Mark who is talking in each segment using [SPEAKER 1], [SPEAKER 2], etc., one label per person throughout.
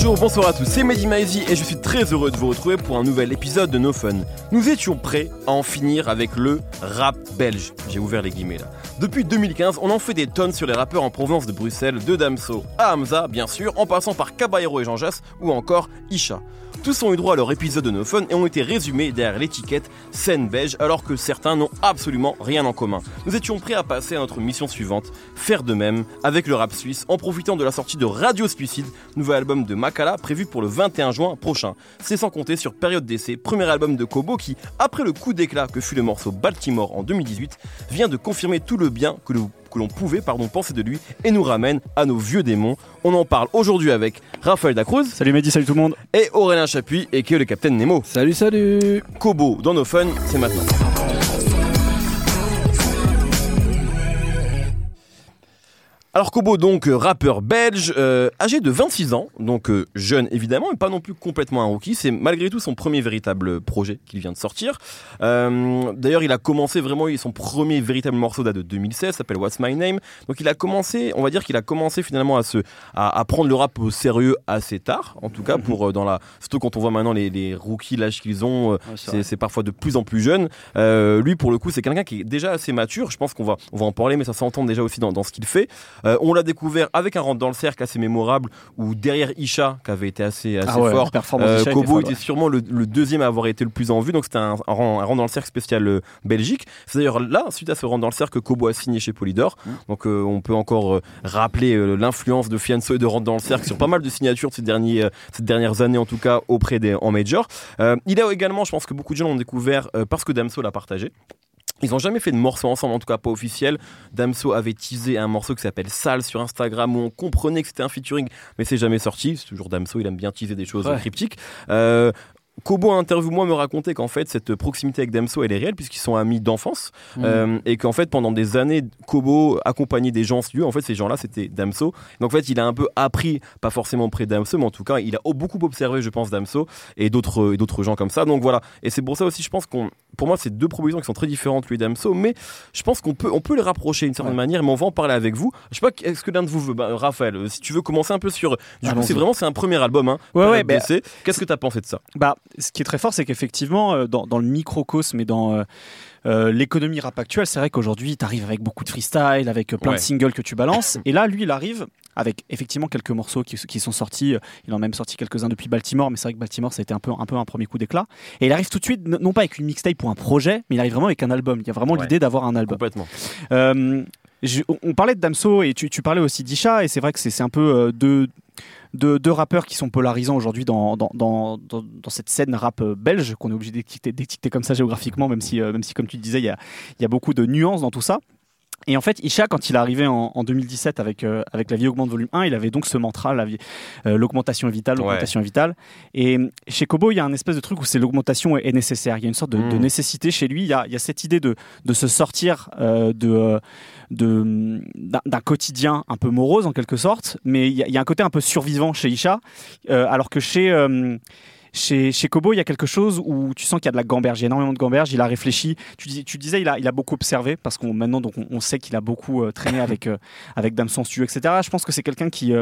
[SPEAKER 1] Bonjour, bonsoir à tous, c'est Mehdi Maizy et je suis très heureux de vous retrouver pour un nouvel épisode de No Fun. Nous étions prêts à en finir avec le rap belge. J'ai ouvert les guillemets là. Depuis 2015, on en fait des tonnes sur les rappeurs en provenance de Bruxelles, de Damso à Hamza, bien sûr, en passant par Caballero et Jean ou encore Isha. Tous ont eu droit à leur épisode de No Fun et ont été résumés derrière l'étiquette scène belge alors que certains n'ont absolument rien en commun. Nous étions prêts à passer à notre mission suivante, faire de même avec le rap suisse en profitant de la sortie de Radio Suicide, nouvel album de Makala prévu pour le 21 juin prochain. C'est sans compter sur Période d'essai, premier album de Kobo qui, après le coup d'éclat que fut le morceau Baltimore en 2018, vient de confirmer tout le bien que le que l'on pouvait pardon, penser de lui et nous ramène à nos vieux démons. On en parle aujourd'hui avec Raphaël Dacruz.
[SPEAKER 2] Salut Mehdi, salut tout le monde.
[SPEAKER 1] Et Aurélien Chapuis et qui est le capitaine Nemo.
[SPEAKER 2] Salut, salut.
[SPEAKER 1] Kobo dans nos fun, c'est maintenant. Alors Kobo, donc euh, rappeur belge, euh, âgé de 26 ans, donc euh, jeune évidemment, mais pas non plus complètement un rookie. C'est malgré tout son premier véritable projet qu'il vient de sortir. D'ailleurs, il a commencé vraiment, son premier véritable morceau date de 2016, s'appelle What's My Name. Donc il a commencé, on va dire qu'il a commencé finalement à se, à, prendre le rap au sérieux assez tard, en tout cas mhm. pour dans la, surtout quand on voit maintenant les, les rookies l'âge qu'ils ont, c'est parfois de plus en plus jeune. lui pour le coup, c'est quelqu'un qui est déjà assez mature. Je pense qu'on va, on va en parler, mais ça s'entend déjà aussi dans, dans ce qu'il fait. Euh, on l'a découvert avec un rentre dans le cercle assez mémorable où derrière Isha, qui avait été assez, assez ah fort, euh, Kobo était, sûrement le, deuxième à avoir été le plus en vue. Donc c'était un, un, rentre dans le cercle spécial euh, Belgique. C'est d'ailleurs là, suite à ce rentre dans le cercle, que Kobo a signé chez Polydor. Mmh. Donc on peut encore rappeler l'influence de Fianso et de rentre dans le cercle sur pas mal de signatures de ces, derniers, ces dernières années, en tout cas auprès des en major. il a également, je pense que beaucoup de gens l'ont découvert parce que Damso l'a partagé. Ils n'ont jamais fait de morceau ensemble, en tout cas pas officiel. Damso avait teasé un morceau qui s'appelle Sale sur Instagram où on comprenait que c'était un featuring, mais c'est jamais sorti. C'est toujours Damso, il aime bien teaser des choses cryptiques. Euh, Kobo, interview, moi, me racontait qu'en fait, cette proximité avec Damso, elle est réelle, puisqu'ils sont amis d'enfance. Mmh. Euh, et qu'en fait, pendant des années, Kobo accompagnait des gens en studio. En fait, ces gens-là, c'était Damso. Donc, en fait, il a un peu appris, pas forcément près de Damso, mais en tout cas, il a beaucoup observé, je pense, Damso et d'autres, d'autres gens comme ça. Donc, voilà. Et c'est pour ça aussi, je pense qu'on, pour moi, c'est deux propositions qui sont très différentes, lui et Damso, mais je pense qu'on peut, on peut les rapprocher d'une certaine manière, mais on va en parler avec vous. Je sais pas, est-ce que l'un de vous veut, bah, Raphaël, euh, si tu veux commencer un peu sur. Du coup, c'est vraiment, c'est un premier album, hein.
[SPEAKER 2] Ouais, ouais, bah,
[SPEAKER 1] Qu'est-ce que tu as pensé de ça?
[SPEAKER 2] Bah, ce qui est très fort, c'est qu'effectivement, euh, dans, le microcosme et dans euh, euh, l'économie rap actuelle, c'est vrai qu'aujourd'hui, tu arrives avec beaucoup de freestyle, avec plein de singles que tu balances. Et là, lui, il arrive avec effectivement quelques morceaux qui, sont sortis. Il en a même sorti quelques-uns depuis Baltimore, mais c'est vrai que Baltimore, ça a été un peu un, peu un premier coup d'éclat. Et il arrive tout de suite, non pas avec une mixtape pour un projet, mais il arrive vraiment avec un album. Il y a vraiment l'idée d'avoir un album.
[SPEAKER 1] Complètement.
[SPEAKER 2] on parlait de Damso et tu, parlais aussi d'Isha, et c'est vrai que c'est un peu deux de deux rappeurs qui sont polarisants aujourd'hui dans dans, dans, dans, cette scène rap euh, belge qu'on est obligé d'étiqueter comme ça géographiquement, même si, euh, même si comme tu disais, il y a, y a beaucoup de nuances dans tout ça. Et en fait, Isha, quand il est arrivé en, 2017 avec, euh, avec La vie augmente volume 1, il avait donc ce mantra, l'augmentation est vitale, l'augmentation est vitale. Et chez Kobo, il y a un espèce de truc où c'est l'augmentation est, nécessaire. Il y a une sorte de, de, hmm. nécessité chez lui. Il y a, il y a cette idée de, de se sortir de d'un quotidien un peu morose en quelque sorte, mais il y, a un côté un peu survivant chez Isha, euh, alors que chez euh, chez, chez Kobo, il y a quelque chose où tu sens qu'il y a de la gamberge, il y a énormément de gamberge, il a réfléchi. Tu, tu disais, il a, il a beaucoup observé, parce qu'on maintenant donc on, sait qu'il a beaucoup euh, traîné avec, avec Damson Studio, etc. Je pense que c'est quelqu'un qui,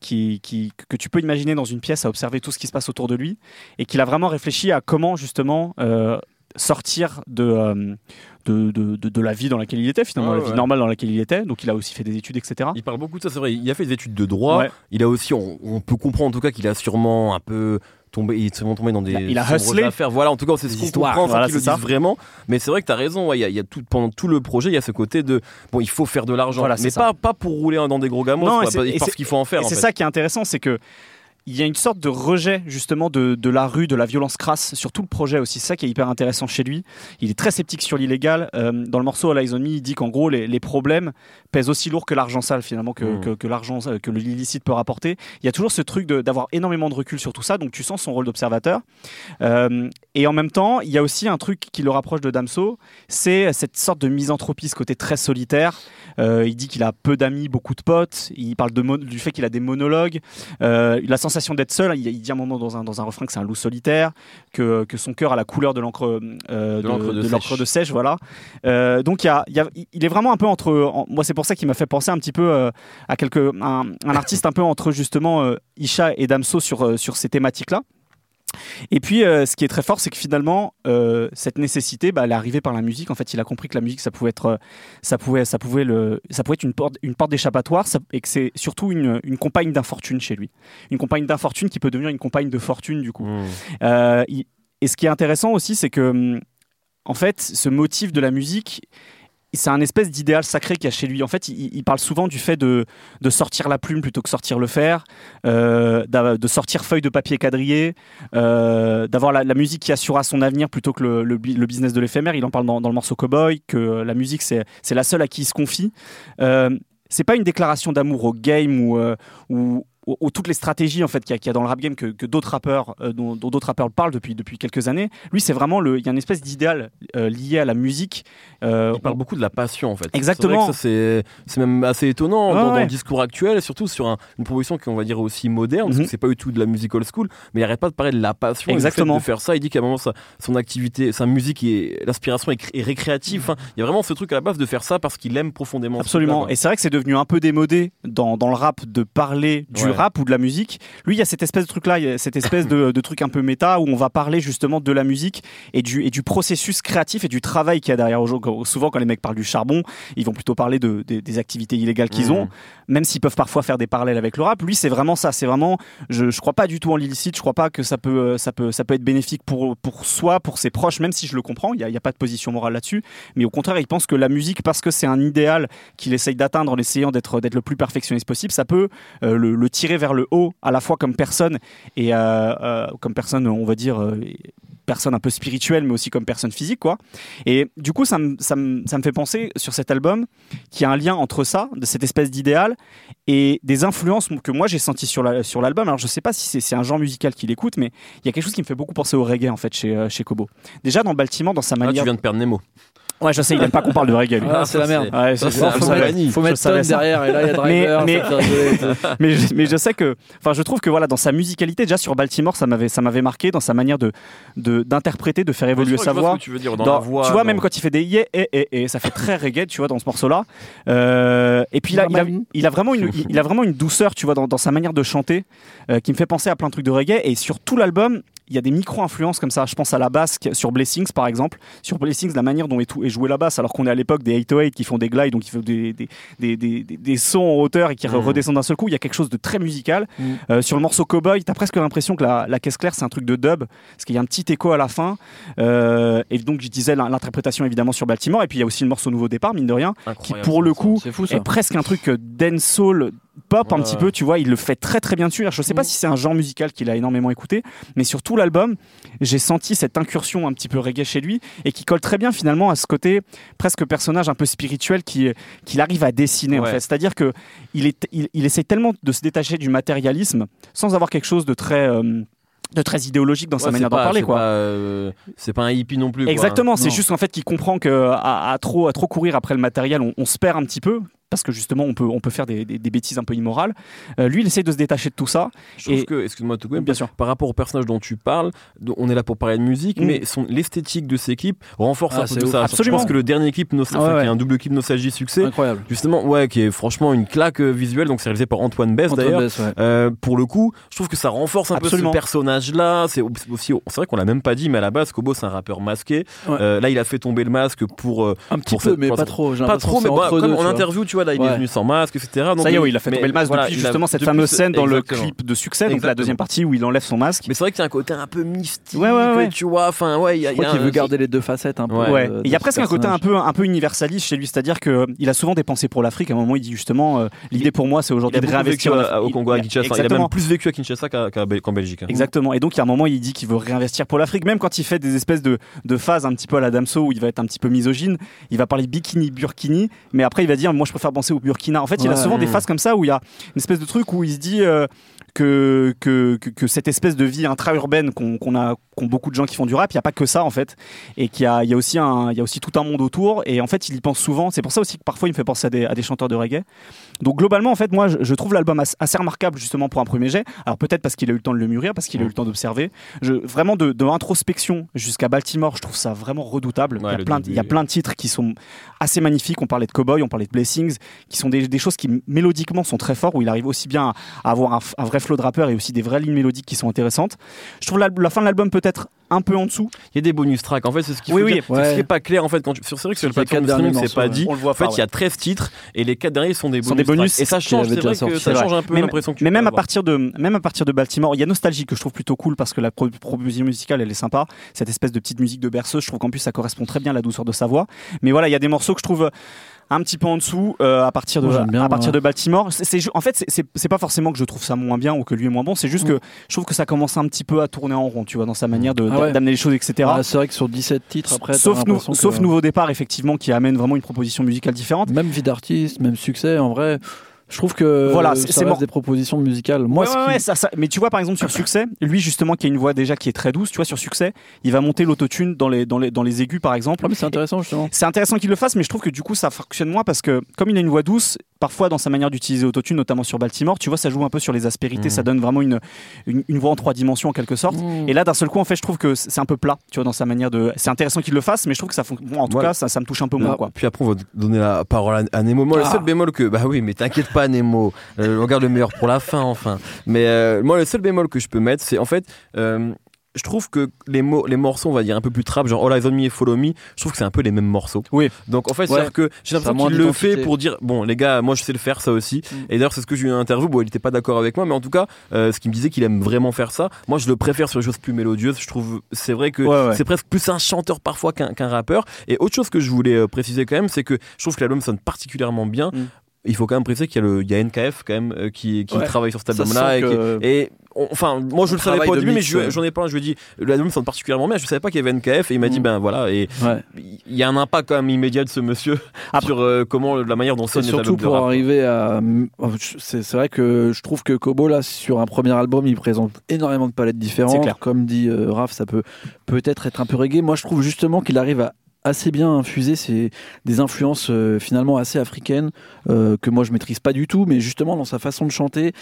[SPEAKER 2] qui, qui, que tu peux imaginer dans une pièce à observer tout ce qui se passe autour de lui, et qu'il a vraiment réfléchi à comment justement sortir de, de, de, de, la vie dans laquelle il était, finalement, la vie normale dans laquelle il était. Donc il a aussi fait des études, etc.
[SPEAKER 1] Il parle beaucoup de ça, c'est vrai. Il a fait des études de droit. Il a aussi, on, peut comprendre en tout cas qu'il a sûrement un peu tombé, il est sûrement tombé dans des
[SPEAKER 2] il a hustlé.
[SPEAKER 1] affaires. Voilà, en tout cas, c'est ce qu'on comprend voilà, le vraiment. Mais c'est vrai que tu as raison. Il y, a, y, a tout, pendant tout le projet, il y a ce côté de bon, il faut faire de l'argent, voilà, mais pas, pas pour rouler dans des gros gamos, non, parce qu'il faut en faire.
[SPEAKER 2] C'est ça qui est intéressant, c'est que il y a une sorte de rejet justement de, de, la rue, de la violence crasse sur tout le projet aussi. C'est ça qui est hyper intéressant chez lui. Il est très sceptique sur l'illégal. Euh, dans le morceau All Eyes on Me, il dit qu'en gros les, les, problèmes pèsent aussi lourd que l'argent sale finalement, que, mmh. que, que l'argent, euh, que l'illicite peut rapporter. Il y a toujours ce truc d'avoir énormément de recul sur tout ça, donc tu sens son rôle d'observateur. Euh, et en même temps, il y a aussi un truc qui le rapproche de Damso, c'est cette sorte de misanthropie, ce côté très solitaire. Euh, il dit qu'il a peu d'amis, beaucoup de potes. Il parle de du fait qu'il a des monologues. Euh, la sensation sensation d'être seul. Il, il dit un moment dans un, dans un refrain que c'est un loup solitaire, que, que son cœur a la couleur de l'encre euh,
[SPEAKER 1] De de
[SPEAKER 2] de
[SPEAKER 1] sèche.
[SPEAKER 2] de sèche, voilà. Euh, donc il, y a, il y a- il est vraiment un peu entre. en- moi, c'est pour ça qu'il m'a fait penser un petit peu euh, à quelque, un, un artiste un peu entre justement Isha et Damso sur, sur ces thématiques-là. Et puis, euh, ce qui est très fort, c'est que finalement, euh, cette nécessité, bah, elle est arrivée par la musique. En fait, il a compris que la musique, ça pouvait être, euh, ça pouvait, ça pouvait le, ça pouvait être une porte, une porte d'échappatoire, et que c'est surtout une, une compagne d'infortune chez lui, une compagne d'infortune qui peut devenir une compagne de fortune du coup.
[SPEAKER 1] Mmh.
[SPEAKER 2] Euh, et ce qui est intéressant aussi, c'est que, hum, en fait, ce motif de la musique, c'est un espèce d'idéal sacré qu'il y a chez lui. En fait, il, parle souvent du fait de, de sortir la plume plutôt que sortir le fer, euh, de sortir feuille de papier quadrillé, euh, d'avoir la, musique qui assurera son avenir plutôt que le, le business de l'éphémère. Il en parle dans, le morceau Cowboy, que la musique, c'est c'est la seule à qui il se confie. Euh, c'est pas une déclaration d'amour au game ou, euh, ou, ou- ou toutes les stratégies en fait qu'il y, a- qu'il y a dans le rap game que, que d'autres rappeurs euh, dont d'autres rappeurs parlent depuis depuis quelques années. Lui, c'est vraiment le il y a une espèce d'idéal euh, lié à la musique. Euh,
[SPEAKER 1] Il parle beaucoup de la passion en fait.
[SPEAKER 2] Exactement.
[SPEAKER 1] C'est même assez étonnant dans, le discours actuel et surtout sur un- une proposition qui on va dire aussi moderne parce
[SPEAKER 2] Mhm.
[SPEAKER 1] que c'est pas du tout de la musique old school mais il arrête pas de parler de la passion et
[SPEAKER 2] Exactement.
[SPEAKER 1] de faire ça il dit qu'à un moment sa, son activité sa musique et l'inspiration est, cré- est récréative Enfin, il y a vraiment ce truc à la base de faire ça parce qu'il aime profondément
[SPEAKER 2] Absolument. Et c'est vrai que c'est devenu un peu démodé dans, dans le rap de parler du
[SPEAKER 1] Ouais.
[SPEAKER 2] Rap ou de la musique. Lui, il y a cette espèce de truc-là, cette espèce de, de truc un peu méta où on va parler justement de la musique et du, et du processus créatif et du travail qu'il y a derrière. Souvent, quand les mecs parlent du charbon, ils vont plutôt parler de, des- des activités illégales qu'ils ont, même s'ils peuvent parfois faire des parallèles avec le rap. Lui, c'est vraiment ça. C'est vraiment, je, je crois pas du tout en l'illicite. Je crois pas que ça peut, euh, ça peut, ça peut être bénéfique pour, pour soi, pour ses proches, même si je le comprends. Il y a, y a pas de position morale là-dessus. Mais au contraire, il pense que la musique, parce que c'est un idéal qu'il essaye d'atteindre en essayant d'être d'être le plus perfectionniste possible, ça peut euh, le, le tirer vers le haut, à la fois comme personne et euh, euh, comme personne, on va dire, euh, personne un peu spirituelle, mais aussi comme personne physique, quoi. Et du coup, ça me, ça fait penser sur cet album qu'il y a un lien entre ça, de cette espèce d'idéal, et des influences que moi j'ai senties sur la- sur l'album. Alors je sais pas si c'est un genre musical qu'il écoute, mais il y a quelque chose qui me fait beaucoup penser au reggae en fait chez, chez Kobo. Déjà dans Baltimore, dans sa
[SPEAKER 1] Ah, tu
[SPEAKER 2] manière.
[SPEAKER 1] viens de perdre Nemo
[SPEAKER 2] Ouais, je sais, il aime pas qu'on parle de reggae. lui.
[SPEAKER 3] Ah, c'est la
[SPEAKER 1] ça,
[SPEAKER 3] merde.
[SPEAKER 2] Ouais,
[SPEAKER 1] ça,
[SPEAKER 2] c'est-
[SPEAKER 1] faux
[SPEAKER 2] savais.
[SPEAKER 1] banni.
[SPEAKER 3] Faut mettre Tom
[SPEAKER 2] ça.
[SPEAKER 3] derrière et là il y a Driver.
[SPEAKER 2] Mais-
[SPEAKER 3] ça rigoler.
[SPEAKER 2] mais, je, mais je sais que, enfin, je trouve que voilà, dans sa musicalité, déjà sur Baltimore, ça m'avait, ça m'avait marqué dans sa manière de, de- d'interpréter, de faire évoluer sa voix.
[SPEAKER 1] ce que tu veux dire dans,
[SPEAKER 2] Dans-
[SPEAKER 1] la voix
[SPEAKER 2] tu vois,
[SPEAKER 1] dans-
[SPEAKER 2] même quand il fait des yeah, et, et, et, ça fait très reggae, tu vois, dans ce morceau-là. Euh, et puis il a, il, a, il a vraiment une, il a vraiment une douceur, tu vois, dans, dans sa manière de chanter, euh, qui me fait penser à plein de trucs de reggae. Et sur tout l'album, il y a des micro-influences comme ça. Je pense à la basse sur Blessings, par exemple. Sur Blessings, la manière dont est, tout, est joué la basse, alors qu'on est à l'époque des 808 qui font des glides, donc qui font des, des, des, des, des- des sons en hauteur et qui
[SPEAKER 1] Mhm.
[SPEAKER 2] redescendent d'un seul coup. Il y a quelque chose de très musical.
[SPEAKER 3] Mhm.
[SPEAKER 2] Euh, sur le morceau Cowboy, t'as presque l'impression que la, la caisse claire, c'est un truc de dub, parce qu'il y a un petit écho à la fin. Euh, et donc, je disais l'in- l'interprétation évidemment sur Baltimore. Et puis, il y a aussi le morceau Nouveau Départ, mine de rien, qui pour le coup
[SPEAKER 3] fou
[SPEAKER 2] est presque un truc euh, dancehall pop un petit peu, tu vois, il le fait très très bien dessus. Alors, je sais pas
[SPEAKER 3] Mhm.
[SPEAKER 2] si c'est un genre musical qu'il a énormément écouté, mais sur tout l'album, j'ai senti cette incursion un petit peu reggae chez lui et qui colle très bien finalement à ce côté presque personnage un peu spirituel qui qu'il arrive à dessiner en
[SPEAKER 1] Ouais.
[SPEAKER 2] fait. C'est-à-dire que il est il, il essaie tellement de se détacher du matérialisme sans avoir quelque chose de très euh, de très idéologique dans sa manière d'en parler
[SPEAKER 1] c'est
[SPEAKER 2] quoi.
[SPEAKER 1] pas, euh, C'est pas un hippie non plus.
[SPEAKER 2] Exactement, c'est juste en fait qu'il comprend que à, à trop à trop courir après le matériel, on, on se perd un petit peu parce que justement on peut on peut faire des, des- des bêtises un peu immorales. Euh, lui, il essaie de se détacher de tout ça.
[SPEAKER 1] Je trouve
[SPEAKER 2] Et-
[SPEAKER 1] que, excuse-moi tout de même,
[SPEAKER 2] Bien sûr.
[SPEAKER 1] par rapport au personnage dont tu parles, on est là pour parler de musique,
[SPEAKER 2] Mm.
[SPEAKER 1] mais son- l'esthétique de ces clips renforce
[SPEAKER 3] Ah,
[SPEAKER 1] un peu tout ça.
[SPEAKER 2] Absolument.
[SPEAKER 1] Je pense que le dernier clip, Nostal-
[SPEAKER 2] Ouais,
[SPEAKER 1] enfin,
[SPEAKER 2] ouais.
[SPEAKER 1] qui est un double clip Nostalgie Succès,
[SPEAKER 3] Incroyable.
[SPEAKER 1] justement, ouais, qui est franchement une claque euh, visuelle, donc c'est réalisé par Antoine Bess d'ailleurs.
[SPEAKER 3] Bess, ouais.
[SPEAKER 1] Euh, pour le coup, je trouve que ça renforce un
[SPEAKER 2] Absolument.
[SPEAKER 1] peu ce personnage-là. C'est aussi, c'est vrai qu'on l'a même pas dit, mais à la base, Kobo c'est un rappeur masqué.
[SPEAKER 3] Ouais.
[SPEAKER 1] Euh, là, il a fait tomber le masque pour
[SPEAKER 3] Un petit
[SPEAKER 1] pour
[SPEAKER 3] peu,
[SPEAKER 1] cette-
[SPEAKER 3] mais pas trop.
[SPEAKER 1] pas trop, mais bah, comme en interview, tu vois, là, il
[SPEAKER 3] Ouais.
[SPEAKER 1] est venu sans masque, etc. Donc,
[SPEAKER 2] ça y est, oui, il a fait tomber le masque
[SPEAKER 1] voilà,
[SPEAKER 2] depuis justement cette
[SPEAKER 1] depuis
[SPEAKER 2] fameuse
[SPEAKER 1] ce-
[SPEAKER 2] scène dans le clip de succès, donc la deuxième partie où il enlève son masque.
[SPEAKER 1] Mais c'est vrai qu'il y a un côté un peu mystique,
[SPEAKER 2] Ouais, ouais, ouais.
[SPEAKER 1] tu vois. Enfin, ouais, il y a,
[SPEAKER 3] Je
[SPEAKER 1] il y
[SPEAKER 3] crois
[SPEAKER 1] a
[SPEAKER 3] qu'il
[SPEAKER 1] un-
[SPEAKER 3] veut garder les deux facettes un peu.
[SPEAKER 1] Ouais.
[SPEAKER 2] Ouais.
[SPEAKER 3] euh,
[SPEAKER 2] il y a presque un côté un peu, un peu universaliste chez lui, c'est-à-dire qu'il a souvent des pensées pour l'Afrique. À un moment, il dit justement euh, l'idée pour moi, c'est aujourd'hui de réinvestir
[SPEAKER 1] au Congo, à
[SPEAKER 2] Il-
[SPEAKER 1] Kinshasa. Il a même plus vécu à Kinshasa qu'en Belgique. hein.
[SPEAKER 2] Exactement. Et donc, il y a un moment, il dit qu'il veut réinvestir pour l'Afrique, même quand il fait des espèces de, de phases un petit peu à la Damso où il va être un petit peu misogyne. Il va parler bikini, burkini, mais après, il va dire Moi, je préfère penser au Burkina. En fait, il a
[SPEAKER 3] Ouais.
[SPEAKER 2] souvent des
[SPEAKER 1] Mm.
[SPEAKER 2] phases comme ça où il y a une espèce de truc où il se dit. Que, que, que, que cette espèce de vie intra-urbaine qu'on qu'on a, qu'ont beaucoup de gens qui font du rap, il n'y a pas que ça en fait, et qu'il y a, il y, a aussi un, il y a aussi tout un monde autour, et en fait il y pense souvent, c'est pour ça aussi que parfois il me fait penser à des, à des chanteurs de reggae. Donc globalement en fait moi je, je trouve l'album as- assez remarquable justement pour un premier jet, alors peut-être parce qu'il a eu le temps de le mûrir, parce qu'il a eu le temps d'observer, vraiment de, de introspection jusqu'à Baltimore, je trouve ça vraiment redoutable,
[SPEAKER 1] Ouais,
[SPEAKER 2] il, y a
[SPEAKER 1] le
[SPEAKER 2] plein, de-
[SPEAKER 1] début
[SPEAKER 2] il y a
[SPEAKER 1] est-
[SPEAKER 2] plein de titres qui sont assez magnifiques, on parlait de Cowboy, on parlait de Blessings, qui sont des, des choses qui mélodiquement sont très forts, où il arrive aussi bien à, à avoir un, un vrai flow de rappeur et aussi des vraies lignes mélodiques qui sont intéressantes. Je trouve la, la fin de l'album peut-être un peu en dessous.
[SPEAKER 1] Il y a des bonus tracks. En fait, c'est ce qui
[SPEAKER 2] Oui, oui.
[SPEAKER 3] Ouais.
[SPEAKER 1] ce qui est pas clair en fait quand tu... sur c'est vrai que sur le plateforme de
[SPEAKER 3] quatre
[SPEAKER 1] streaming
[SPEAKER 3] derniers
[SPEAKER 1] c'est pas dit.
[SPEAKER 2] On le voit
[SPEAKER 1] En fait, il y a 13 titres et les 4 derniers sont des
[SPEAKER 2] Sont
[SPEAKER 1] bonus.
[SPEAKER 2] des bonus
[SPEAKER 1] tracks. Et ça change, c'est vrai que ça change un peu
[SPEAKER 2] Mais-
[SPEAKER 1] l'impression que tu
[SPEAKER 2] Mais même à
[SPEAKER 1] avoir.
[SPEAKER 2] partir de même à partir de Baltimore, il y a Nostalgie que je trouve plutôt cool parce que la pro- proposition musicale elle est sympa. Cette espèce de petite musique de berceuse, je trouve qu'en plus ça correspond très bien à la douceur de sa voix. Mais voilà, il y a des morceaux que je trouve un petit peu en dessous euh, à partir de
[SPEAKER 3] Moi, j'aime bien,
[SPEAKER 2] à partir de Baltimore. C'est, en fait c'est- pas forcément que je trouve ça moins bien ou que lui est moins bon. C'est juste que je trouve que ça commence un petit peu à tourner en rond, tu vois, dans sa manière de,
[SPEAKER 3] Ah ouais.
[SPEAKER 2] d'amener les choses, etc.
[SPEAKER 3] Ah, c'est vrai que sur 17 titres après,
[SPEAKER 2] sauf, nou-
[SPEAKER 3] l'impression que-
[SPEAKER 2] sauf nouveau départ effectivement qui amène vraiment une proposition musicale différente.
[SPEAKER 3] Même vie d'artiste, même succès, en vrai. Je trouve que
[SPEAKER 2] Voilà, c'est-
[SPEAKER 3] des propositions musicales. Moi,
[SPEAKER 2] Ouais, ouais,
[SPEAKER 3] qui-
[SPEAKER 2] ouais, ça, ça- mais tu vois par exemple sur succès, lui justement qui a une voix déjà qui est très douce, tu vois sur succès, il va monter l'autotune dans les, dans les dans les aigus par exemple.
[SPEAKER 3] Ah, mais c'est intéressant justement.
[SPEAKER 2] C'est intéressant qu'il le fasse, mais je trouve que du coup ça fonctionne moins parce que comme il a une voix douce, parfois dans sa manière d'utiliser autotune, notamment sur Baltimore, tu vois ça joue un peu sur les aspérités, ça donne vraiment une, une une voix en trois dimensions en quelque sorte.
[SPEAKER 3] Mmh.
[SPEAKER 2] Et là d'un seul coup en fait je trouve que c'est un peu plat, tu vois dans sa manière de. C'est intéressant qu'il le fasse, mais je trouve que ça fonctionne. en tout
[SPEAKER 1] Voilà.
[SPEAKER 2] cas ça, ça me touche un peu moins quoi.
[SPEAKER 1] Puis après, on va donner la parole à, Nemo. Moi, le
[SPEAKER 3] Ah.
[SPEAKER 1] seul bémol que. Bah oui, mais t'inquiète pas, Nemo. Euh, on garde le meilleur pour la fin, enfin. Mais euh, moi, le seul bémol que je peux mettre, c'est en fait. euh, je trouve que les, mots, les morceaux, on va dire un peu plus trap, genre All Eyes on Me et Follow Me, je trouve que c'est un peu les mêmes morceaux.
[SPEAKER 2] Oui.
[SPEAKER 1] Donc en fait,
[SPEAKER 3] Ouais.
[SPEAKER 1] c'est-à-dire que j'ai l'impression qu'il le fait pour dire bon, les gars, moi je sais le faire, ça aussi.
[SPEAKER 3] Mm.
[SPEAKER 1] Et d'ailleurs, c'est ce que j'ai eu une interview. Bon, il était pas d'accord avec moi, mais en tout cas, euh, ce qu'il me disait qu'il aime vraiment faire ça. Moi, je le préfère sur les choses plus mélodieuses. Je trouve, c'est vrai que
[SPEAKER 2] Ouais, ouais.
[SPEAKER 1] c'est presque plus un chanteur parfois qu'un rappeur. Et autre chose que je voulais préciser quand même, c'est que je trouve que l'album sonne particulièrement bien.
[SPEAKER 2] Mm.
[SPEAKER 1] Il faut quand même préciser qu'il y a, le, il y a NKF quand même euh, qui, qui
[SPEAKER 3] Ouais.
[SPEAKER 1] travaille sur cet album-là. Et, on- enfin, moi je le savais pas au début, mais je- j'en ai parlé. Je lui ai dit, l'album sonne particulièrement bien. Je savais pas qu'il y avait NKF et il m'a dit,
[SPEAKER 3] Mm.
[SPEAKER 1] ben voilà. Et
[SPEAKER 3] Ouais.
[SPEAKER 1] il y a un impact quand même immédiat de ce monsieur
[SPEAKER 2] Après-
[SPEAKER 1] sur euh, comment la manière dont sonne
[SPEAKER 3] surtout pour arriver à. oh, C'est vrai que je trouve que Kobo, là, sur un premier album, il présente énormément de palettes différentes.
[SPEAKER 2] clair.
[SPEAKER 3] Comme dit euh, Raph, ça peut peut-être être un peu reggae. Moi, je trouve justement qu'il arrive à assez bien infuser ces, des influences euh, finalement assez africaines euh, que moi je maîtrise pas du tout mais justement dans sa façon de chanter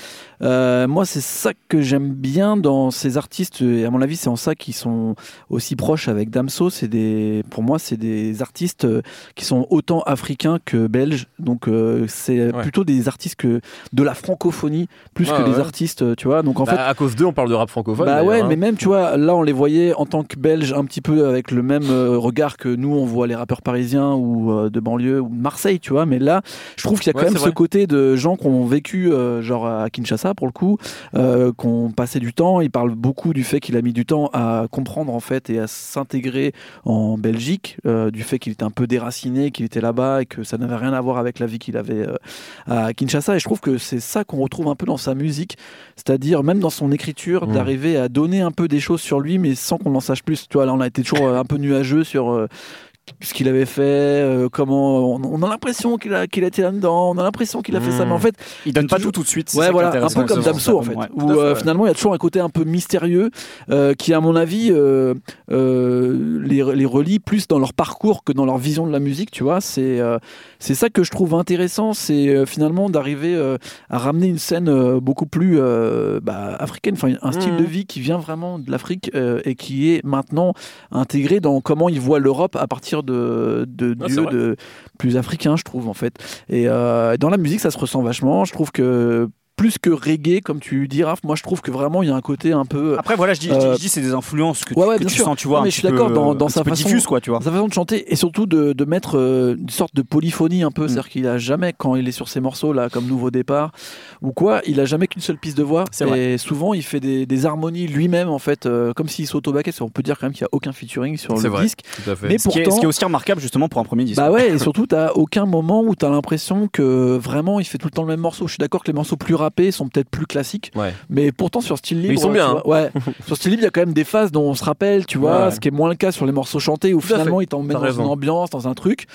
[SPEAKER 3] euh, moi c'est ça que j'aime bien dans ces artistes et à mon avis c'est en ça qu'ils sont aussi proches avec Damso c'est des pour moi c'est des artistes qui sont autant africains que belges donc c'est
[SPEAKER 1] Ouais.
[SPEAKER 3] plutôt des artistes que de la francophonie plus que des artistes tu vois donc en
[SPEAKER 1] Bah,
[SPEAKER 3] fait
[SPEAKER 1] à cause d'eux, on parle de rap francophone.
[SPEAKER 3] bah ouais,
[SPEAKER 1] hein.
[SPEAKER 3] mais même tu vois, là on les voyait en tant que Belges un petit peu avec le même regard que nous on voit les rappeurs parisiens ou euh, de banlieue ou de Marseille, tu vois. Mais là, je trouve qu'il y a quand
[SPEAKER 1] Ouais,
[SPEAKER 3] même ce côté de gens qui ont vécu, euh, genre à Kinshasa pour le coup, euh, qui ont passé du temps. Il parle beaucoup du fait qu'il a mis du temps à comprendre en fait et à s'intégrer en Belgique, du fait qu'il était un peu déraciné, qu'il était là-bas et que ça n'avait rien à voir avec la vie qu'il avait à Kinshasa. Et je trouve que c'est ça qu'on retrouve un peu dans sa musique, c'est-à-dire même dans son écriture,
[SPEAKER 1] Mm.
[SPEAKER 3] d'arriver à donner un peu des choses sur lui, mais sans qu'on en sache plus. Tu vois, là, on a été toujours un peu nuageux sur ce qu'il avait fait, euh, comment. On, on a l'impression qu'il a, qu'il a été là-dedans, on a l'impression qu'il a fait ça, mais en fait,
[SPEAKER 2] Il donne pas
[SPEAKER 3] toujours-
[SPEAKER 2] tout tout de suite.
[SPEAKER 3] Ouais, voilà, un peu comme Damso en fait,
[SPEAKER 2] ouais.
[SPEAKER 3] où
[SPEAKER 1] fait,
[SPEAKER 3] euh,
[SPEAKER 1] ouais.
[SPEAKER 3] finalement il y a toujours un côté un peu mystérieux euh, qui, à mon avis, euh, euh, les, les relie plus dans leur parcours que dans leur vision de la musique, tu vois. C'est euh, c'est ça que je trouve intéressant, c'est euh, finalement d'arriver euh, à ramener une scène euh, beaucoup plus euh, bah, africaine, enfin un style de vie qui vient vraiment de l'Afrique euh, et qui est maintenant intégré dans comment ils voient l'Europe à partir de, de dieux plus africains, je trouve en fait. Et euh, dans la musique, ça se ressent vachement. Je trouve que plus que reggae, comme tu dis, Raph, moi je trouve que vraiment il y a un côté un peu.
[SPEAKER 2] Après voilà, je dis,
[SPEAKER 3] Euh,
[SPEAKER 2] je dis c'est des influences que, tu-
[SPEAKER 3] ouais,
[SPEAKER 2] que tu sens, tu vois,
[SPEAKER 3] Non, mais je suis d'accord dans-
[SPEAKER 2] euh,
[SPEAKER 3] dans sa façon-
[SPEAKER 2] diffuse quoi, tu vois.
[SPEAKER 3] sa façon de chanter et surtout de, de mettre euh, une sorte de polyphonie un peu,
[SPEAKER 2] Mm.
[SPEAKER 3] c'est-à-dire qu'il a jamais, quand il est sur ses morceaux là, comme Nouveau Départ ou quoi, il a jamais qu'une seule piste de voix.
[SPEAKER 2] C'est vrai.
[SPEAKER 3] Et souvent il fait des, des harmonies lui-même en fait, euh, comme s'il s'auto-baquait. On peut dire quand même qu'il n'y a aucun featuring sur le
[SPEAKER 1] vrai.
[SPEAKER 3] disque.
[SPEAKER 1] Tout à fait.
[SPEAKER 3] Mais
[SPEAKER 2] Ce qui, est,
[SPEAKER 3] pourtant,
[SPEAKER 2] ce qui est aussi remarquable justement pour un premier disque.
[SPEAKER 3] bah ouais, et surtout, t'as aucun moment où t'as l'impression que vraiment il fait tout le temps le même morceau. Je suis d'accord que les morceaux plus rappés sont peut-être plus classiques,
[SPEAKER 1] Ouais.
[SPEAKER 3] mais pourtant sur style libre,
[SPEAKER 1] ils sont bien, hein.
[SPEAKER 3] vois, ouais, sur style libre, il y a quand même des phases dont on se rappelle, tu vois,
[SPEAKER 1] Ouais.
[SPEAKER 3] ce qui est moins le cas sur les morceaux chantés où
[SPEAKER 1] Tout
[SPEAKER 3] finalement
[SPEAKER 1] fait.
[SPEAKER 3] il t'emmène
[SPEAKER 1] T'as
[SPEAKER 3] dans
[SPEAKER 1] raison.
[SPEAKER 3] une ambiance, dans un truc.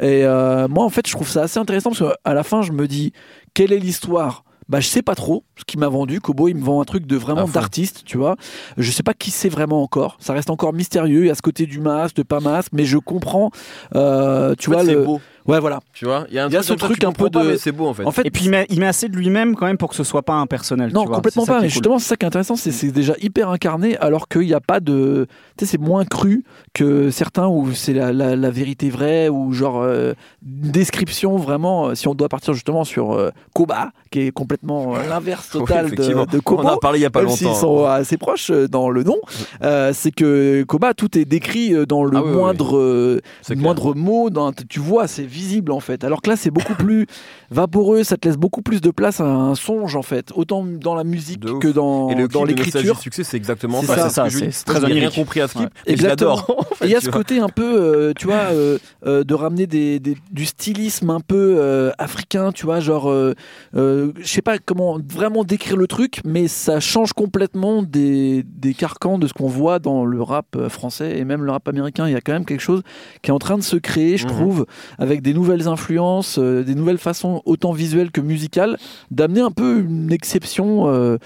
[SPEAKER 3] Et euh, moi, en fait, je trouve ça assez intéressant parce qu'à la fin, je me dis, quelle est l'histoire? Bah, je sais pas trop ce qu'il m'a vendu. Kobo, il me vend un truc de vraiment d'artiste, tu vois. Je sais pas qui c'est vraiment encore. Ça reste encore mystérieux. Il y a ce côté du masque, de pas masque, mais je comprends. euh, tu
[SPEAKER 1] En
[SPEAKER 3] vois le.
[SPEAKER 1] beau,
[SPEAKER 3] Ouais, voilà.
[SPEAKER 1] tu vois. Il y a, un
[SPEAKER 3] Il y a
[SPEAKER 1] truc
[SPEAKER 3] ce truc un peu de-
[SPEAKER 1] c'est beau en fait.
[SPEAKER 3] En fait,
[SPEAKER 2] Et puis il met, il met assez de lui-même quand même pour que ce soit pas impersonnel.
[SPEAKER 3] Non,
[SPEAKER 2] tu vois.
[SPEAKER 3] complètement pas.
[SPEAKER 2] cool.
[SPEAKER 3] justement, c'est ça qui est intéressant, c'est c'est déjà hyper incarné, alors qu'il n'y a pas de. Tu sais, c'est moins cru que certains où c'est la, la- la vérité vraie, ou genre euh, description vraiment. euh, Si on doit partir justement sur euh, Koba, qui est complètement euh, l'inverse
[SPEAKER 1] Oui,
[SPEAKER 3] total de, de
[SPEAKER 1] On en
[SPEAKER 3] Kobo.
[SPEAKER 1] a parlé il y a pas
[SPEAKER 3] Même s'ils
[SPEAKER 1] longtemps.
[SPEAKER 3] sont assez proches dans le nom, euh, c'est que Koba, tout est décrit dans le
[SPEAKER 1] Ah oui, oui,
[SPEAKER 3] moindre,
[SPEAKER 1] clair.
[SPEAKER 3] moindre mot. Dans, tu vois, c'est visible en fait. Alors que là, c'est beaucoup plus vaporeux, ça te laisse beaucoup plus de place à un songe en fait, autant dans la musique que dans,
[SPEAKER 1] Et le
[SPEAKER 3] dans l'écriture.
[SPEAKER 1] succès, c'est exactement ça.
[SPEAKER 3] ça,
[SPEAKER 2] ça, c'est très
[SPEAKER 1] rien compris à ce clip,
[SPEAKER 2] Ouais.
[SPEAKER 3] Exactement.
[SPEAKER 1] l'adore. en fait,
[SPEAKER 3] Et il y a ce côté un peu, euh, tu vois, euh, euh, de ramener des, des- du stylisme un peu africain, tu vois, genre, je sais pas comment vraiment décrire le truc, mais ça change complètement des, des carcans de ce qu'on voit dans le rap français et même le rap américain. Il y a quand même quelque chose qui est en train de se créer, je
[SPEAKER 1] Mhm.
[SPEAKER 3] trouve, avec des nouvelles influences, euh, des nouvelles façons autant visuelles que musicales, d'amener un peu une exception. euh,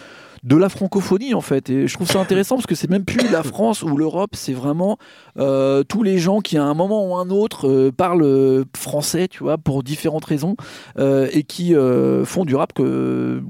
[SPEAKER 3] de la francophonie en fait et je trouve ça intéressant parce que c'est même plus la France ou l'Europe c'est vraiment euh, tous les gens qui à un moment ou un autre parlent français tu vois pour différentes raisons et qui font du rap que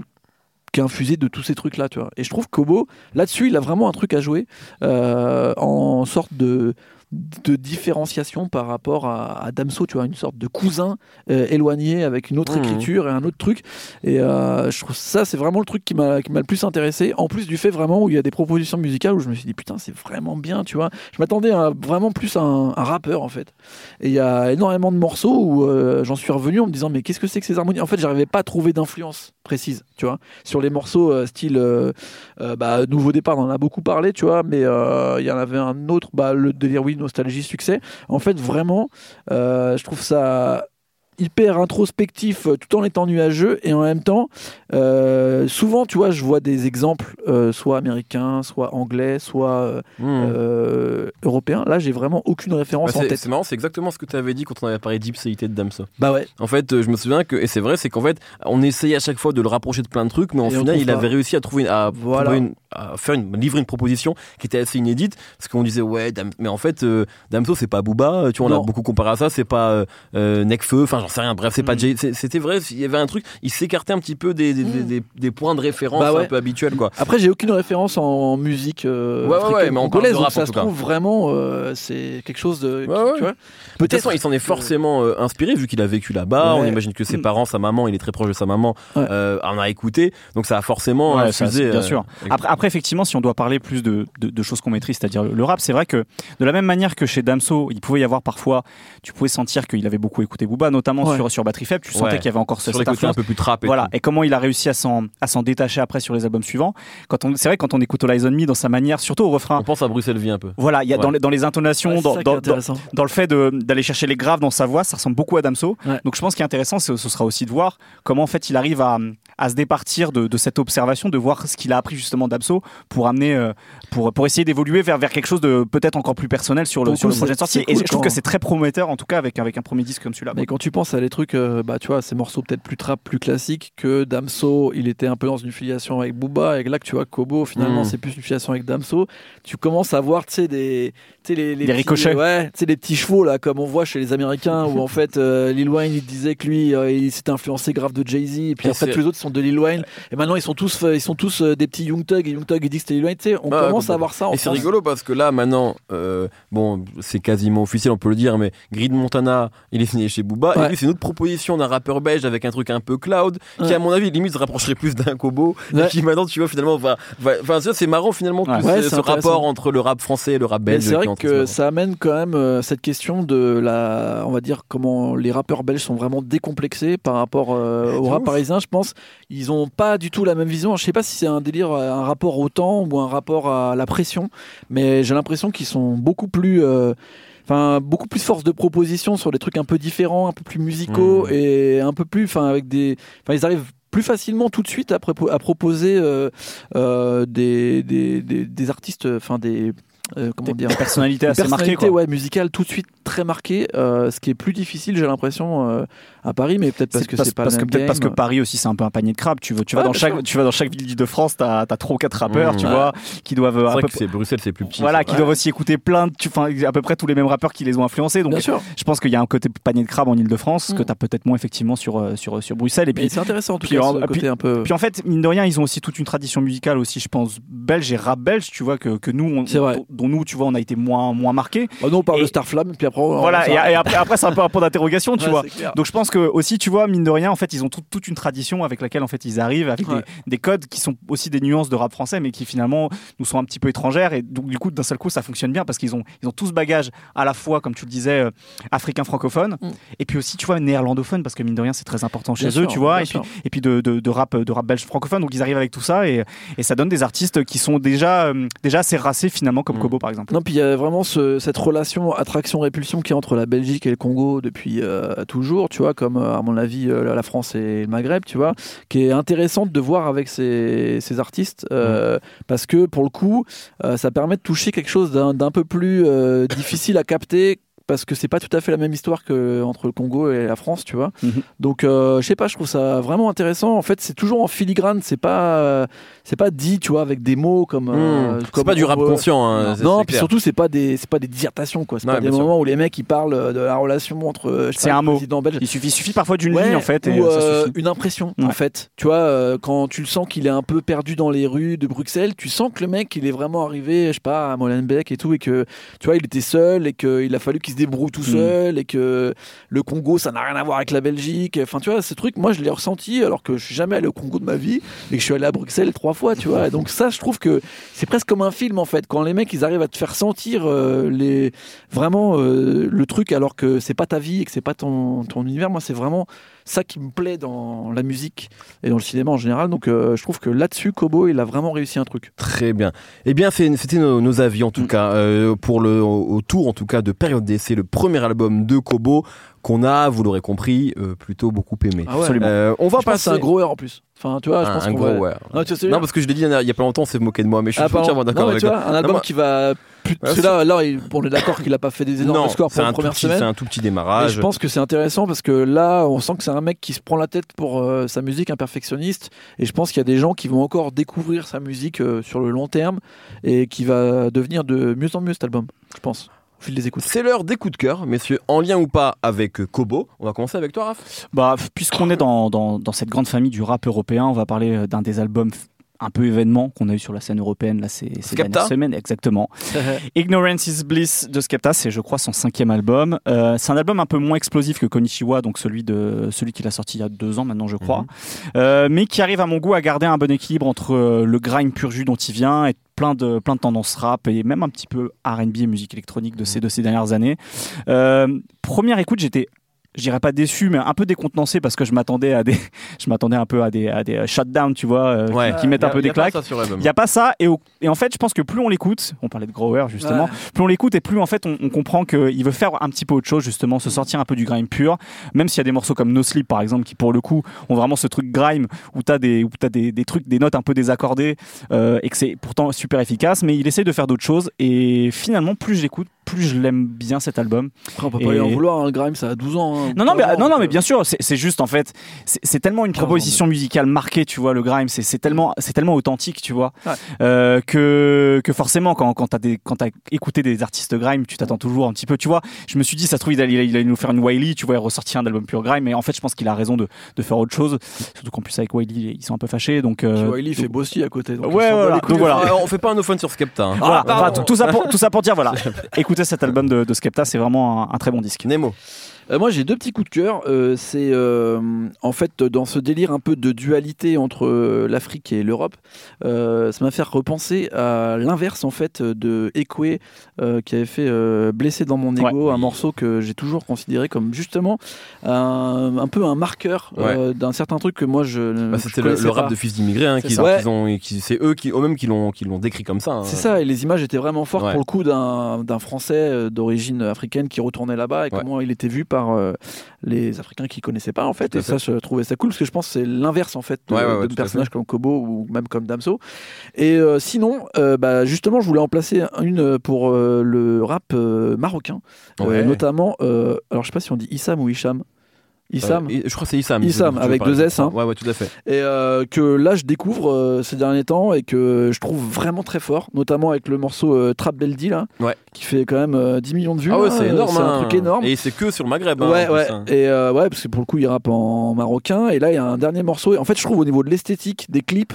[SPEAKER 3] qui est infusé de tous ces trucs là tu vois et je trouve Kobo là-dessus il a vraiment un truc à jouer en sorte de de différenciation par rapport à, à Damso, tu vois, une sorte de cousin euh, éloigné avec une autre
[SPEAKER 1] Mhm.
[SPEAKER 3] écriture et un autre truc. Et euh, je trouve ça, c'est vraiment le truc qui m'a le plus intéressé. En plus du fait vraiment où il y a des propositions musicales où je me suis dit putain, c'est vraiment bien, tu vois. Je m'attendais vraiment plus à un, un rappeur en fait. Et il y a énormément de morceaux où euh, j'en suis revenu en me disant mais qu'est-ce que c'est que ces harmonies? En fait, j'arrivais pas à trouver d'influence précise, tu vois, sur les morceaux euh, style euh, euh, bah, Nouveau Départ, on en a beaucoup parlé, tu vois, mais il y en avait un autre, bah, le délire oui, nostalgie, succès. En fait, vraiment, je trouve ça hyper introspectif euh, tout en étant nuageux et en même temps euh, souvent tu vois je vois des exemples euh, soit américains soit anglais soit euh,
[SPEAKER 1] Mmh.
[SPEAKER 3] euh, européens là j'ai vraiment aucune
[SPEAKER 1] Bah,
[SPEAKER 3] référence en
[SPEAKER 1] c'est
[SPEAKER 3] tête
[SPEAKER 1] c'est marrant, c'est exactement ce que tu avais dit quand on avait parlé d'ipséité de Damso.
[SPEAKER 3] bah ouais
[SPEAKER 1] En fait, je me souviens que, et c'est vrai, c'est qu'en fait, on essayait à chaque fois de le rapprocher de plein de trucs, mais en
[SPEAKER 3] Et
[SPEAKER 1] final, il avait réussi à trouver, à,
[SPEAKER 3] Voilà.
[SPEAKER 1] trouver une- à faire une, livrer une proposition qui était assez inédite, parce qu'on disait, ouais, Dam- mais en fait, Damso, c'est pas Booba, tu vois, on l'a beaucoup comparé à ça, c'est pas Nekfeu, enfin, j'en sais rien, bref, c'est pas
[SPEAKER 3] Mm.
[SPEAKER 1] C'était vrai, il y avait un truc, il s'écartait un petit peu des, des, des,
[SPEAKER 3] Mm.
[SPEAKER 1] des- des points de référence
[SPEAKER 3] Bah ouais.
[SPEAKER 1] un peu habituels, quoi.
[SPEAKER 3] après j'ai aucune référence en musique euh,
[SPEAKER 1] Ouais, ouais,
[SPEAKER 3] africaine
[SPEAKER 1] ouais, mais on parle de rap,
[SPEAKER 3] ça
[SPEAKER 1] en
[SPEAKER 3] se
[SPEAKER 1] tout cas.
[SPEAKER 3] trouve vraiment euh, c'est quelque chose de
[SPEAKER 1] Ouais,
[SPEAKER 3] qui-
[SPEAKER 1] ouais.
[SPEAKER 3] tu vois
[SPEAKER 1] De toute
[SPEAKER 3] peut-être
[SPEAKER 1] façon, il s'en est forcément euh, inspiré vu qu'il a vécu là-bas.
[SPEAKER 3] Ouais.
[SPEAKER 1] On imagine que ses
[SPEAKER 2] Mm.
[SPEAKER 1] parents, sa maman, il est très proche de sa maman,
[SPEAKER 3] Ouais.
[SPEAKER 1] euh, en a écouté. Donc ça a forcément infusé.
[SPEAKER 2] bien
[SPEAKER 1] euh,
[SPEAKER 2] sûr. Après, après, effectivement, si on doit parler plus de, de, de choses qu'on maîtrise, c'est-à-dire le, le rap, c'est vrai que de la même manière que chez Damso, il pouvait y avoir parfois, tu pouvais sentir qu'il avait beaucoup écouté Booba, notamment
[SPEAKER 3] Ouais.
[SPEAKER 2] sur, sur Batterie Faible, tu sentais
[SPEAKER 1] Ouais.
[SPEAKER 2] qu'il y avait encore ce-
[SPEAKER 1] sur les
[SPEAKER 2] cette
[SPEAKER 1] côtés un
[SPEAKER 2] influence.
[SPEAKER 1] peu plus trap. Et
[SPEAKER 2] Voilà,
[SPEAKER 1] tout.
[SPEAKER 2] et comment il a réussi à s'en à s'en détacher après sur les albums suivants. Quand on, c'est vrai quand on écoute All Eyes on Me dans sa manière, surtout au refrain.
[SPEAKER 1] On pense à Bruxelles Vie un peu.
[SPEAKER 2] Voilà, il y a
[SPEAKER 1] Ouais.
[SPEAKER 2] dans, les, dans les intonations, dans, dans, dans,
[SPEAKER 3] intéressant
[SPEAKER 2] dans le fait de- d'aller chercher les graves dans sa voix, ça ressemble beaucoup à Damso.
[SPEAKER 3] Ouais.
[SPEAKER 2] Donc je pense qu'il est intéressant, c'est- ce sera aussi de voir comment en fait il arrive à, à se départir de, de cette observation, de voir ce qu'il a appris justement Damso pour amener, euh, pour, pour essayer d'évoluer vers, vers quelque chose de peut-être encore plus personnel sur le, sur
[SPEAKER 3] le
[SPEAKER 2] projet de sortie. Et
[SPEAKER 3] cool
[SPEAKER 2] je trouve que c'est très prometteur en tout cas avec, avec un premier disque comme celui-là.
[SPEAKER 3] Mais quand tu penses à des trucs, euh, bah tu vois, ces morceaux peut-être plus trap, plus classiques que Damso, il était un peu dans une filiation avec Booba, et là que tu vois Kobo, finalement
[SPEAKER 1] Mm.
[SPEAKER 3] c'est plus une filiation avec Damso. Tu commences à voir, tu sais, des, tu sais, les, les petits-
[SPEAKER 2] ricochets.
[SPEAKER 3] ouais, tu sais, les petits chevaux là, comme on voit chez les Américains, où en fait euh, Lil Wayne il disait que lui, euh, il s'était influencé grave de Jay Z, et puis
[SPEAKER 1] Et c'est-
[SPEAKER 3] tous les autres sont de Lil Wayne, et maintenant ils sont tous, ils sont tous des petits Young Thug, et Young Thug il dit que c'était Lil Wayne. Tu sais, on commence à voir ça. En
[SPEAKER 1] Et c'est rigolo parce que là maintenant, bon, c'est quasiment officiel, on peut le dire, mais Grid Montana, il est signé chez Booba.
[SPEAKER 3] Ouais.
[SPEAKER 1] Lui, c'est une autre proposition d'un rappeur belge avec un truc un peu cloud, qui à mon avis limite se rapprocherait plus d'un Kobo,
[SPEAKER 3] Ouais.
[SPEAKER 1] et qui maintenant, tu vois, finalement, va, va- enfin, ça, c'est marrant finalement tout ce, rapport entre le rap français et le rap belge.
[SPEAKER 3] c'est vrai que ça amène quand même euh, cette question de la, on va dire comment les rappeurs belges sont vraiment décomplexés par rapport euh, au rap parisien. Je pense ils ont pas du tout la même vision. Je sais pas si c'est un délire, euh, un rapport au temps ou un rapport à la pression, mais j'ai l'impression qu'ils sont beaucoup plus euh, Enfin, beaucoup plus force de proposition sur des trucs un peu différents, un peu plus musicaux
[SPEAKER 1] Mhm.
[SPEAKER 3] et un peu plus, enfin, avec des, enfin, ils arrivent plus facilement tout de suite à, à proposer euh, euh, des, des, des, des artistes, enfin des euh, comment dire une
[SPEAKER 2] assez
[SPEAKER 3] personnalité
[SPEAKER 2] Quoi.
[SPEAKER 3] ouais, musicale tout de suite très marquée, euh, ce qui est plus difficile, j'ai l'impression, euh, à Paris, mais peut-être parce que c'est pas
[SPEAKER 2] parce
[SPEAKER 3] le
[SPEAKER 2] que peut-être parce que. Paris aussi c'est un peu un panier de crabes. Tu, veux, tu, vas
[SPEAKER 3] Ouais,
[SPEAKER 2] dans chaque,
[SPEAKER 3] sûr.
[SPEAKER 2] tu vas dans chaque ville de France, t'as as trois quatre rappeurs,
[SPEAKER 1] Mmh.
[SPEAKER 2] tu
[SPEAKER 1] Ouais.
[SPEAKER 2] vois, qui doivent
[SPEAKER 1] C'est vrai
[SPEAKER 2] peu,
[SPEAKER 1] que c'est Bruxelles, c'est plus petit.
[SPEAKER 2] voilà,
[SPEAKER 1] ça.
[SPEAKER 2] qui doivent aussi écouter plein de, tu, enfin, à peu près tous les mêmes rappeurs qui les ont influencés. Donc
[SPEAKER 3] Bien sûr.
[SPEAKER 2] je pense qu'il y a un côté panier de crabes en Ile-de-France
[SPEAKER 3] Mm.
[SPEAKER 2] que t'as peut-être moins effectivement sur sur sur Bruxelles. Et puis
[SPEAKER 3] c'est intéressant en tout
[SPEAKER 2] puis
[SPEAKER 3] cas,
[SPEAKER 2] en-
[SPEAKER 3] ce côté un peu.
[SPEAKER 2] puis en fait, mine de rien, ils ont aussi toute une tradition musicale aussi, je pense, belge et rap belge, tu vois, que, que nous, on-
[SPEAKER 3] C'est vrai.
[SPEAKER 2] Dont, nous, tu vois, on a été moins, moins marqués.
[SPEAKER 3] Oh non, on parle
[SPEAKER 2] Et-
[SPEAKER 3] de Starflame, puis après. on-
[SPEAKER 2] voilà, et, et après, après c'est un peu un point d'interrogation, tu
[SPEAKER 3] Ouais,
[SPEAKER 2] vois. Donc je pense que aussi, tu vois, mine de rien, en fait, ils ont tout- toute une tradition avec laquelle en fait ils arrivent, avec
[SPEAKER 3] Ouais.
[SPEAKER 2] des, des codes qui sont aussi des nuances de rap français, mais qui finalement nous sont un petit peu étrangères. Et donc du coup, d'un seul coup, ça fonctionne bien parce qu'ils ont ils ont tout ce bagage à la fois, comme tu le disais, euh, africain francophone,
[SPEAKER 3] Mm.
[SPEAKER 2] et puis aussi, tu vois, néerlandophone parce que mine de rien, c'est très important chez
[SPEAKER 3] Bien
[SPEAKER 2] eux,
[SPEAKER 3] sûr,
[SPEAKER 2] tu vois. Et puis et puis de, de, de rap de rap belge francophone. Donc ils arrivent avec tout ça et, et ça donne des artistes qui sont déjà euh, déjà assez racés finalement, comme
[SPEAKER 1] Mm.
[SPEAKER 2] Kobo par exemple.
[SPEAKER 3] Non, puis il y a vraiment ce- cette relation attraction-répulsion qui est entre la Belgique et le Congo depuis euh, toujours, tu vois, comme euh, à mon avis euh, la France et le Maghreb, tu vois, qui est intéressante de voir avec ces, ces artistes euh, parce que pour le coup, ça permet de toucher quelque chose d'un peu plus difficile à capter. Parce que c'est pas tout à fait la même histoire que entre le Congo et la France, tu vois.
[SPEAKER 2] Mhm.
[SPEAKER 3] Donc, euh, je sais pas, je trouve ça vraiment intéressant. En fait, c'est toujours en filigrane, c'est pas, euh, c'est pas dit, tu vois, avec des mots comme. euh,
[SPEAKER 1] Mmh. C'est pas du rap conscient. hein,
[SPEAKER 3] non, puis surtout, c'est pas des, c'est pas des dissertations, quoi. C'est
[SPEAKER 1] Ouais,
[SPEAKER 3] pas des
[SPEAKER 1] sûr.
[SPEAKER 3] moments où les mecs ils parlent euh, de la relation entre. euh,
[SPEAKER 2] C'est un
[SPEAKER 3] le
[SPEAKER 2] mot.
[SPEAKER 3] président belge.
[SPEAKER 2] Il suffit, suffit parfois d'une
[SPEAKER 3] Ouais,
[SPEAKER 2] ligne en fait. Et
[SPEAKER 3] ou
[SPEAKER 2] ça
[SPEAKER 3] euh,
[SPEAKER 2] suffit.
[SPEAKER 3] une impression en fait tu vois euh, quand tu le sens qu'il est un peu perdu dans les rues de Bruxelles tu sens que le mec il est vraiment arrivé je sais pas à Molenbeek et tout et que tu vois il était seul et qu'il a fallu qu'il se débrouille tout
[SPEAKER 2] Mm.
[SPEAKER 3] seul et que le Congo ça n'a rien à voir avec la Belgique. Enfin tu vois ce truc moi je l'ai ressenti alors que je suis jamais allé au Congo de ma vie et que je suis allé à Bruxelles trois fois tu vois. Et donc ça je trouve que c'est presque comme un film en fait quand les mecs ils arrivent à te faire sentir euh, les vraiment euh, le truc alors que c'est pas ta vie et que c'est pas ton, ton univers. Moi c'est vraiment ça qui me plaît dans la musique et dans le cinéma en général donc euh, je trouve que là-dessus Kobo il a vraiment réussi un truc
[SPEAKER 1] Très bien. Eh bien, c'était nos, nos avis en tout
[SPEAKER 2] Mm.
[SPEAKER 1] cas euh, pour le au- autour en tout cas de période d'essai, le premier album de Kobo qu'on a, vous l'aurez compris, euh, plutôt beaucoup aimé.
[SPEAKER 3] ah ouais
[SPEAKER 2] Absolument.
[SPEAKER 1] On va
[SPEAKER 3] je que c'est
[SPEAKER 1] passer
[SPEAKER 3] un gros heure en plus enfin tu vois je
[SPEAKER 1] un,
[SPEAKER 3] pense
[SPEAKER 1] un gros
[SPEAKER 3] va-
[SPEAKER 1] ouais.
[SPEAKER 3] non, tu sais,
[SPEAKER 1] Non parce que je l'ai dit il y a pas longtemps, on s'est moqué de moi, mais je suis
[SPEAKER 3] ah,
[SPEAKER 1] entièrement d'accord avec toi.
[SPEAKER 3] un album
[SPEAKER 1] moi-
[SPEAKER 3] qui va parce que là, on est d'accord qu'il a pas fait des énormes
[SPEAKER 1] Non,
[SPEAKER 3] scores
[SPEAKER 1] c'est
[SPEAKER 3] pour
[SPEAKER 1] un
[SPEAKER 3] la
[SPEAKER 1] tout
[SPEAKER 3] première
[SPEAKER 1] petit,
[SPEAKER 3] semaine
[SPEAKER 1] c'est un tout petit démarrage.
[SPEAKER 3] je pense que c'est intéressant parce que là, on sent que c'est un mec qui se prend la tête pour euh, sa musique, un perfectionniste. Et je pense qu'il y a des gens qui vont encore découvrir sa musique euh, sur le long terme et qui va devenir de mieux en mieux cet album, je pense, au fil des écoutes.
[SPEAKER 1] C'est l'heure des coups de cœur, messieurs, en lien ou pas avec euh, Kobo. On va commencer avec toi, Raph.
[SPEAKER 2] Bah, puisqu'on est dans, dans, dans cette grande famille du rap européen, on va parler d'un des albums un peu événement qu'on a eu sur la scène européenne là ces, ces dernières semaines exactement. Ignorance is Bliss de Skepta c'est je crois son cinquième album. Euh, c'est un album un peu moins explosif que Konishiwa donc celui de celui qu'il a sorti il y a deux ans maintenant je crois.
[SPEAKER 1] Mhm.
[SPEAKER 2] Euh, mais qui arrive à mon goût à garder un bon équilibre entre euh, le grime pur jus dont il vient et plein de plein de tendances rap et même un petit peu R&B et musique électronique de ces de ces dernières années. Euh, première écoute j'étais je dirais pas déçu mais un peu décontenancé parce que je m'attendais à des je m'attendais un peu à des à des euh, shutdowns tu vois euh,
[SPEAKER 1] Ouais.
[SPEAKER 2] qui mettent un peu des claques il n'y a pas ça et, au- et en fait je pense que plus on l'écoute on parlait de Grower justement
[SPEAKER 3] Ouais.
[SPEAKER 2] plus on l'écoute et plus en fait on, on comprend qu'il veut faire un petit peu autre chose justement se sortir un peu du grime pur même s'il y a des morceaux comme No Sleep par exemple qui pour le coup ont vraiment ce truc grime où t'as des où t'as des, des trucs des notes un peu désaccordées euh, et que c'est pourtant super efficace mais il essaie de faire d'autres choses et finalement plus je l'écoute plus je l'aime bien cet album
[SPEAKER 3] Après, on peut
[SPEAKER 2] Et-
[SPEAKER 3] pas lui en vouloir, hein, le grime, ça a 12 ans. hein,
[SPEAKER 2] non, non, mais,
[SPEAKER 3] 13 ans,
[SPEAKER 2] non, non, mais
[SPEAKER 3] euh,
[SPEAKER 2] bien sûr, c'est c'est juste en fait, c'est c'est tellement une
[SPEAKER 3] 15 ans,
[SPEAKER 2] proposition musicale marquée, tu vois, le grime, c'est c'est tellement, c'est tellement authentique, tu vois,
[SPEAKER 3] Ouais.
[SPEAKER 2] euh, que que forcément quand quand t'as des quand t'as écouté des artistes grime, tu t'attends toujours un petit peu, tu vois. Je me suis dit, ça se trouve, il allait, il allait nous faire une Wiley, tu vois, il ressortir un album pur grime, mais en fait, je pense qu'il a raison de de faire autre chose, surtout qu'en plus avec Wiley, ils sont un peu fâchés, donc. Euh,
[SPEAKER 3] Wiley fait Bossy à côté. donc
[SPEAKER 2] Ouais, voilà. Donc voilà.
[SPEAKER 1] On fait pas un no fun sur Skepta. hein.
[SPEAKER 2] voilà, enfin, tout, tout ça pour, tout ça pour dire, voilà, écoutez cet album de, de Skepta, c'est vraiment un, un très bon disque.
[SPEAKER 1] Nemo.
[SPEAKER 3] Euh, moi, j'ai deux petits coups de cœur. Euh, c'est euh, en fait dans ce délire un peu de dualité entre l'Afrique et l'Europe. ça m'a fait repenser à l'inverse en fait de Ekwe qui avait fait Blessé dans mon ego, un morceau que j'ai toujours considéré comme justement un, un peu un marqueur d'un certain truc que moi je.
[SPEAKER 1] Bah, C'était le, rap
[SPEAKER 3] pas.
[SPEAKER 1] de fils d'immigrés hein,
[SPEAKER 3] Ouais.
[SPEAKER 1] ont- qui- c'est eux qui, eux-mêmes qui l'ont, qui l'ont décrit comme ça. hein.
[SPEAKER 3] C'est ça, et les images étaient vraiment fortes pour le coup d'un d'un Français d'origine africaine qui retournait là-bas et comment il était vu par par euh, les Africains qui connaissaient pas en fait.
[SPEAKER 1] Tout
[SPEAKER 3] Et ça, je trouvais ça cool parce que je pense que c'est l'inverse en fait de,
[SPEAKER 1] Ouais, ouais, ouais,
[SPEAKER 3] de
[SPEAKER 1] tout à
[SPEAKER 3] personnages comme Kobo ou même comme Damso. Et euh, sinon, euh, bah, justement, je voulais en placer une pour le rap marocain, notamment. alors, je sais pas si on dit Issam ou Hicham. Issam.
[SPEAKER 1] Euh, je crois que c'est Issam.
[SPEAKER 3] Issam, avec deux S, hein.
[SPEAKER 1] Ouais, ouais, tout à fait.
[SPEAKER 3] Et euh, que là, je découvre euh, ces derniers temps et que je trouve vraiment très fort, notamment avec le morceau Trap Beldi, là,
[SPEAKER 1] Ouais.
[SPEAKER 3] qui fait quand même euh, 10 millions de vues.
[SPEAKER 1] Ah ouais,
[SPEAKER 3] là.
[SPEAKER 1] c'est énorme.
[SPEAKER 3] C'est
[SPEAKER 1] hein.
[SPEAKER 3] un truc énorme.
[SPEAKER 1] Et c'est que sur le Maghreb. hein,
[SPEAKER 3] ouais,
[SPEAKER 1] plus,
[SPEAKER 3] ouais.
[SPEAKER 1] hein.
[SPEAKER 3] Et ouais, parce que pour le coup, il rappe en marocain. Et là, il y a un dernier morceau. Et en fait, je trouve au niveau de l'esthétique des clips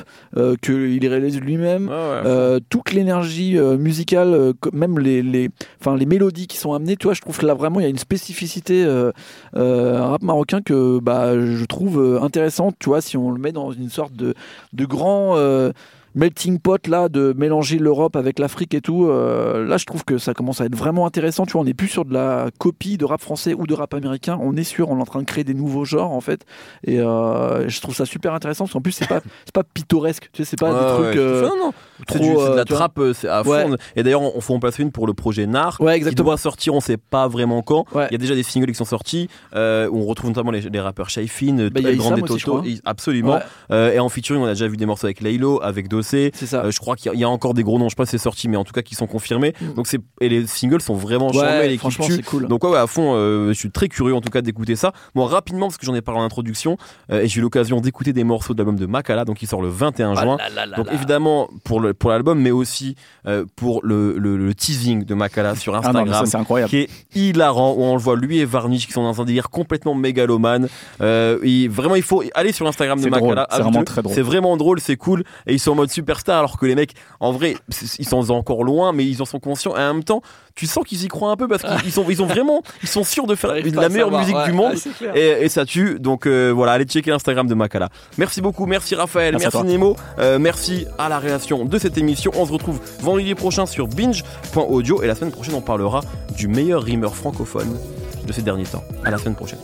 [SPEAKER 3] qu'il réalise lui-même. Toute l'énergie musicale, même les, les, les mélodies qui sont amenées, tu vois, je trouve que là vraiment il y a une spécificité rap marocain que bah, je trouve euh, intéressante, tu vois, si on le met dans une sorte de, de grand euh, melting pot là, de mélanger l'Europe avec l'Afrique et tout. euh, là, je trouve que ça commence à être vraiment intéressant. Tu vois, on n'est plus sur de la copie de rap français ou de rap américain. On est sûr, on est en train de créer des nouveaux genres en fait. Et euh, je trouve ça super intéressant parce qu'en plus c'est pas c'est pas pittoresque. Tu sais, c'est pas
[SPEAKER 1] Ouais,
[SPEAKER 3] des
[SPEAKER 1] ouais,
[SPEAKER 3] trucs.
[SPEAKER 1] à
[SPEAKER 3] euh,
[SPEAKER 1] non, non. C'est
[SPEAKER 3] trop,
[SPEAKER 1] du- c'est de
[SPEAKER 3] euh,
[SPEAKER 1] la
[SPEAKER 3] vois.
[SPEAKER 1] trappe euh, c'est à fond.
[SPEAKER 3] Ouais.
[SPEAKER 1] Et d'ailleurs, on, faut en placer une pour le projet Nar.
[SPEAKER 3] Ouais,
[SPEAKER 1] Qui
[SPEAKER 3] exactement.
[SPEAKER 1] doit sortir, on sait pas vraiment quand.
[SPEAKER 3] Ouais.
[SPEAKER 1] Il y a déjà des singles qui sont sortis euh, où on retrouve notamment les, les rappeurs Shaifin,
[SPEAKER 3] Bah, je
[SPEAKER 1] Toto. Absolument.
[SPEAKER 3] Ouais,
[SPEAKER 1] Euh, et en featuring, on a déjà vu des morceaux avec Laylo, avec Dossé.
[SPEAKER 3] C'est ça.
[SPEAKER 1] Euh, je crois qu'il y, a- il y a encore des gros noms, je sais pas si c'est sorti, mais en tout cas qui sont confirmés.
[SPEAKER 3] Mm.
[SPEAKER 1] Donc c'est et les singles sont vraiment charmés, les
[SPEAKER 3] franchement, c'est cool.
[SPEAKER 1] Donc ouais, ouais, à fond, euh, je suis très curieux en tout cas d'écouter ça. Moi rapidement parce que j'en ai parlé en introduction euh, et j'ai eu l'occasion d'écouter des morceaux de l'album de Makala, donc il sort le 21
[SPEAKER 3] Ah
[SPEAKER 1] juin.
[SPEAKER 3] là là là
[SPEAKER 1] Donc évidemment pour le pour l'album, mais aussi pour le, le, le teasing de Makala sur
[SPEAKER 2] Ah non,
[SPEAKER 1] Instagram.
[SPEAKER 2] ça c'est incroyable.
[SPEAKER 1] qui est hilarant où on le voit lui et Varnish qui sont dans un délire complètement mégalomane euh, et vraiment il faut aller sur l'Instagram de Makala
[SPEAKER 2] c'est vraiment très drôle.
[SPEAKER 1] c'est vraiment drôle c'est cool et ils sont en mode superstar alors que les mecs en vrai ils sont encore loin mais ils en sont conscients. Et en même temps tu sens qu'ils y croient un peu parce qu'ils ils sont ils ont vraiment ils sont sûrs de faire de la meilleure
[SPEAKER 3] savoir,
[SPEAKER 1] musique
[SPEAKER 3] ouais,
[SPEAKER 1] du monde.
[SPEAKER 3] ouais,
[SPEAKER 1] et, et ça tue. Donc euh, voilà allez checker l'Instagram de Makala. Merci beaucoup. Merci Raphaël.
[SPEAKER 2] Merci.
[SPEAKER 1] Nemo. Euh, merci à la réaction de cette émission. On se retrouve vendredi prochain sur binge.audio et la semaine prochaine on parlera du meilleur rimeur francophone de ces derniers temps. À la semaine prochaine